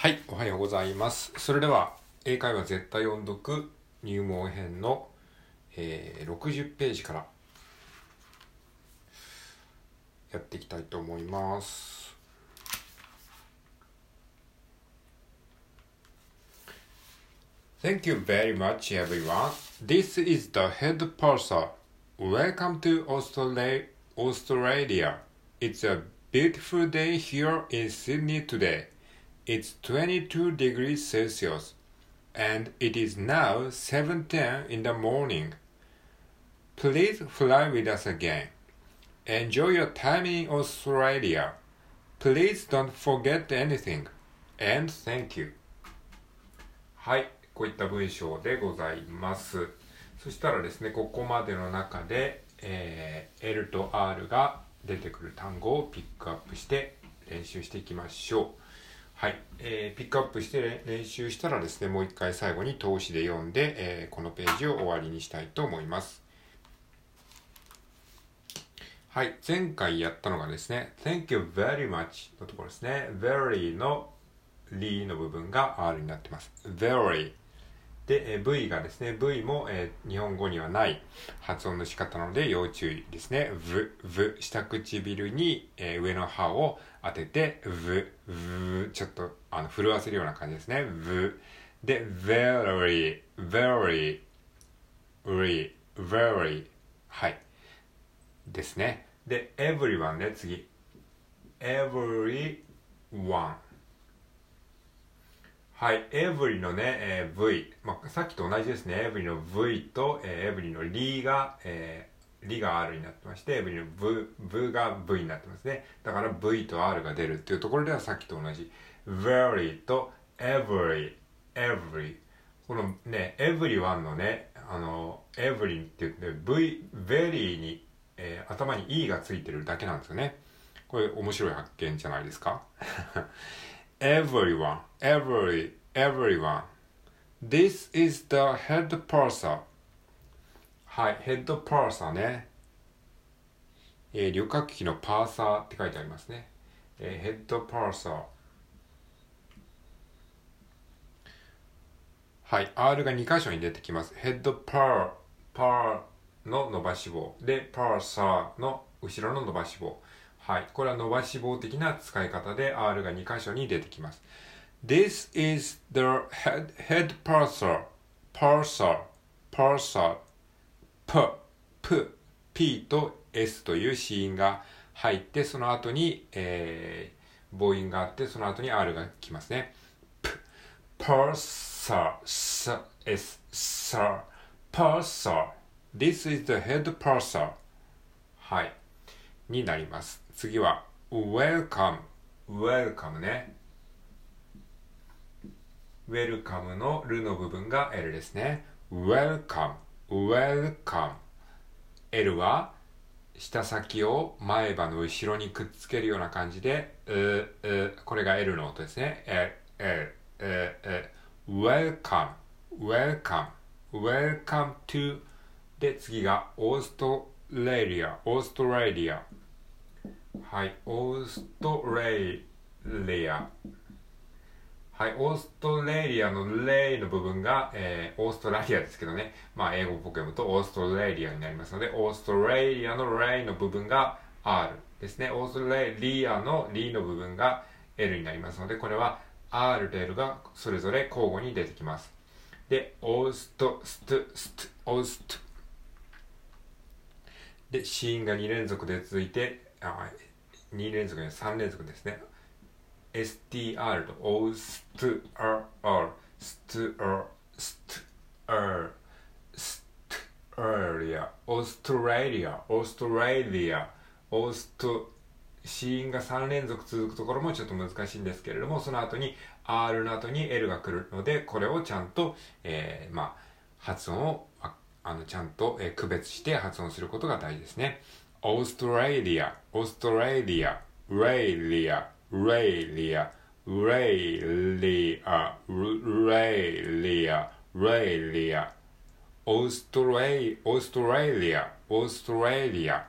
はい、おはようございます。それでは、英会話絶対音読入門編の、えー60ページからやっていきたいと思います。Thank you very much, everyone. This is the head parser. Welcome to Australia. Australia. It's a beautiful day here in Sydney today. It's 22 degrees Celsius, and it is now 7:10 in the morning. Please fly with us again. Enjoy your time in Australia. Please don't forget anything. And thank you. はい、こういった文章でございます。そしたらですね、ここまでの中で、えー L と R が出てくる単語をピックアップして練習していきましょう。はい、えーピックアップして練習したらですね、もう一回最後に通しで読んで、えーこのページを終わりにしたいと思います。はい、前回やったのがですね、Thank you very much のところですね。very の li の部分が R になってます。very で、えー V がですね、V も、えー日本語にはない発音の仕方なので要注意ですね。v、v、下唇に、えー上の歯を当てて、v、v、ちょっとあの震わせるような感じですね。v。で、very、very、very、very。はい。ですね。で、everyone ね、次。everyone。はい、every のね、えー V、まあ、さっきと同じですね。every の V と、えー every の li が、えー、li が R になってまして、every の V, v が V になってますね。だから V と R が出るっていうところではさっきと同じ。very と every, every。このね、everyone のね、あの、every って言って V、very に、えー頭に E がついてるだけなんですよね。これ面白い発見じゃないですか？Everyone, every, everyone. This is the head parser. はい、ヘッドパーサーね。えー旅客機のパーサーって書いてありますね。えーヘッドパーサー。はい、R が2箇所に出てきます。ヘッドパー、パーの伸ばし棒。で、パーサーの後ろの伸ばし棒。はい、これは伸ばし棒的な使い方で R が2箇所に出てきます。This is the head, head parser, parser, parser, p, p, p と s という子音が入って、その後に、えー、母音があって、その後に R が来ますね。p, parser, s, s, s, parser. This is the head parser. はい。になります。次は、welcome, welcome ね。welcome のるの部分が L ですね。welcome, welcome. L は、舌先を前歯の後ろにくっつけるような感じで、う、う、これが L の音ですね。L, L, L, L. welcome, welcome, welcome to で、次がオーストラリア、オーストラリア。はい、オーストラリア。はい、オーストラリアのレイの部分が、えーオーストラリアですけどね。まあ、英語っぽく読むとオーストラリアになりますので、オーストラリアのレイの部分が R ですね。オーストラリアのリの部分が L になりますので、これは R と L がそれぞれ交互に出てきます。で、オースト、スト、スト、オースト。で、子音が2連続で続いて、あ2連続で3連続ですね。STR と OSTR、STR、STR、STR、オーストラリア、オーストラリア、オースト、子音が3連続続くところもちょっと難しいんですけれども、その後に R の後に L が来るので、これをちゃんと、えー、まあ、発音をあのちゃんと、えー区別して発音することが大事ですね。オーストラリア、オーストラリア、レイリア、レイリア、レイリア、レイリア、レイリア、オーストラリオーストラリア、オーストラリア。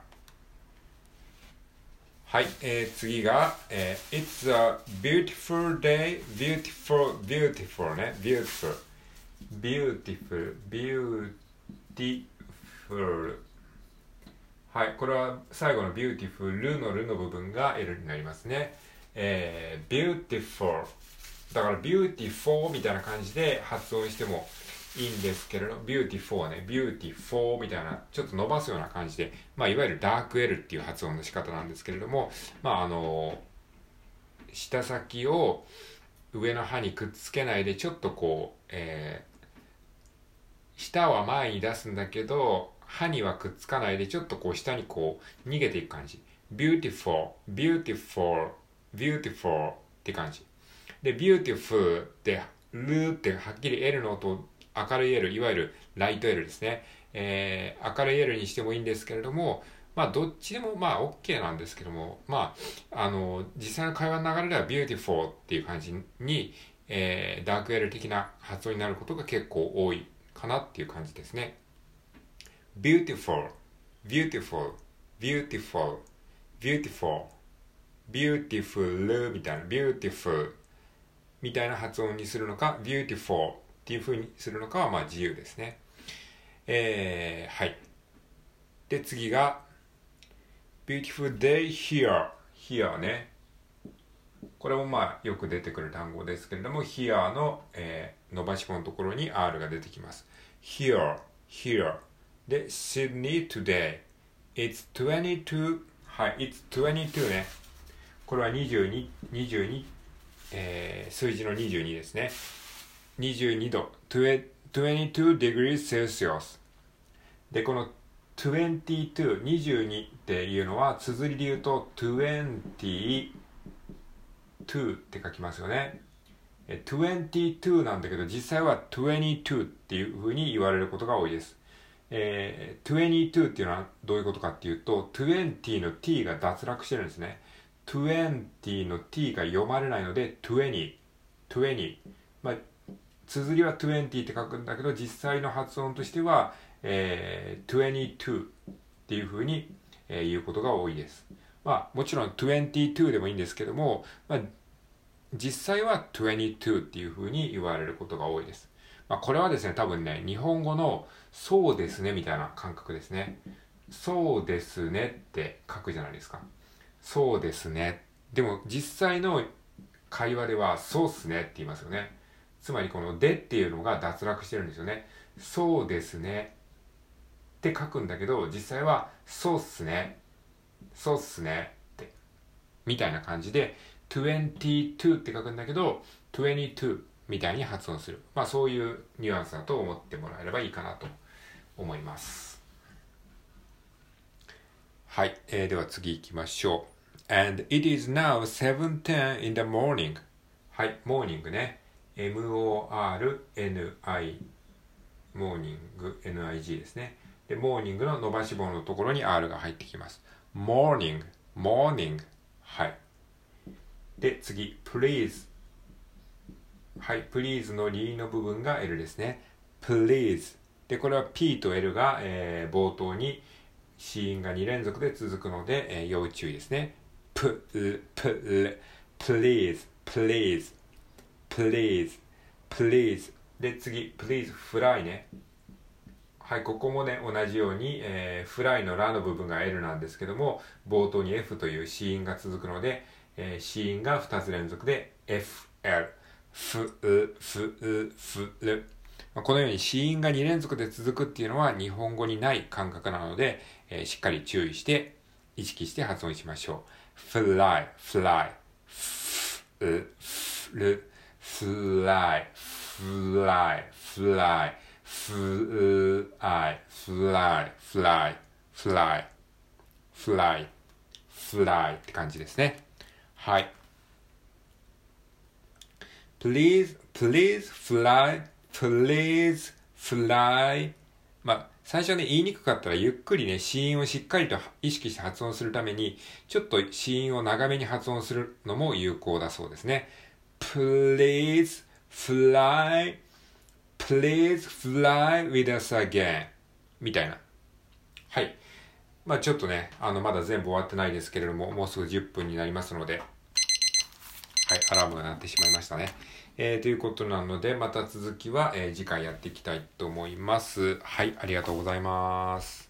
はい、えー、次が、えー、It's a beautiful day, beautiful, beautiful ね、beautiful, beautiful, beautiful はい、これは最後の beautiful のルの部分が L になりますね。えー、beautiful だから beautiful みたいな感じで発音してもいいんですけれど、beautiful ね、beautiful みたいな、ちょっと伸ばすような感じで、まあ、いわゆるダーク L っていう発音の仕方なんですけれども、まあ、あの、舌先を上の歯にくっつけないで、ちょっとこう、えー、舌は前に出すんだけど、歯にはくっつかないで、ちょっとこう下にこう逃げていく感じ。beautiful, beautiful, beautiful って感じ。で、beautiful で、ルーってはっきり L の音明るい L、いわゆるライト L ですね。えー、明るい L にしてもいいんですけれども、まあ、どっちでもまあ OK なんですけども、まあ、あの、実際の会話の流れでは beautiful っていう感じに、えー、ダーク L 的な発音になることが結構多いかなっていう感じですね。beautiful, beautiful, beautiful, beautiful, beautiful みたいな、beautiful みたいな発音にするのか、beautiful っていう風にするのかはまあ自由ですね。えー、はい。で、次が、beautiful day here. here ね。これもまあよく出てくる単語ですけれども、here の、えー、伸ばし子のところに R が出てきます。here, here. で、Sydney today. It's 22. はい、It's 22ね。これは22、22、えー、数字の22ですね。22度、22 degrees Celsius。で、この22、22っていうのは、綴りで言うと22って書きますよね。22なんだけど、実際は22っていうふうに言われることが多いです。えー、22っていうのはどういうことかっていうと、20の t が脱落してるんですね。20の t が読まれないので、20、20。まあ、綴りは20って書くんだけど、実際の発音としては、えー、22っていうふうに、えー、言うことが多いです。まあ、もちろん22でもいいんですけども、まあ、実際は22っていうふうに言われることが多いです。まあ、これはですね、多分ね、日本語のそうですねみたいな感覚ですね。そうですねって書くじゃないですか。そうですね。でも実際の会話ではそうっすねって言いますよね。つまりこのでっていうのが脱落してるんですよね。そうですね。って書くんだけど、実際はそうっすね。そうっすね。みたいな感じで、22って書くんだけど、22みたいに発音する。まあそういうニュアンスだと思ってもらえればいいかなと思います。はい。えー、では次行きましょう。And it is now 7.10 in the morning. はい。モーニングね。M-O-R-N-I モーニング N-I-G ですね。で、モーニングの伸ばし棒のところに R が入ってきます。morning, morning はい。で、次、please はい、please のリーの部分が L ですね。please で、これは P と L が、えー、冒頭に子音が2連続で続くので、えー、要注意ですね。p, l, p, l, please, please please, please で次 please fly ねはいここもね同じように、えー、フライのラの部分が L なんですけども冒頭に F という子音が続くので、えー、子音が2つ連続で FL ふう、ふう、ふる。このように子音が2連続で続くっていうのは日本語にない感覚なので、えー、しっかり注意して意識して発音しましょう。フライ、フライ、フ、フ、ル、フライ、フライ、フライフライ、フライ、フライ、フライ、フライ、フライって感じですね。はい。please, please fly, please fly. まあ、最初ね、言いにくかったらゆっくりね、子音をしっかりと意識して発音するために、ちょっと子音を長めに発音するのも有効だそうですね。please fly, please fly with us again みたいな。はい。まあちょっとね、あの、まだ全部終わってないですけれども、もうすぐ10分になりますので、はい、アラームが鳴ってしまいましたね。えー、ということなので、また続きは、えー、次回やっていきたいと思います。はい、ありがとうございます。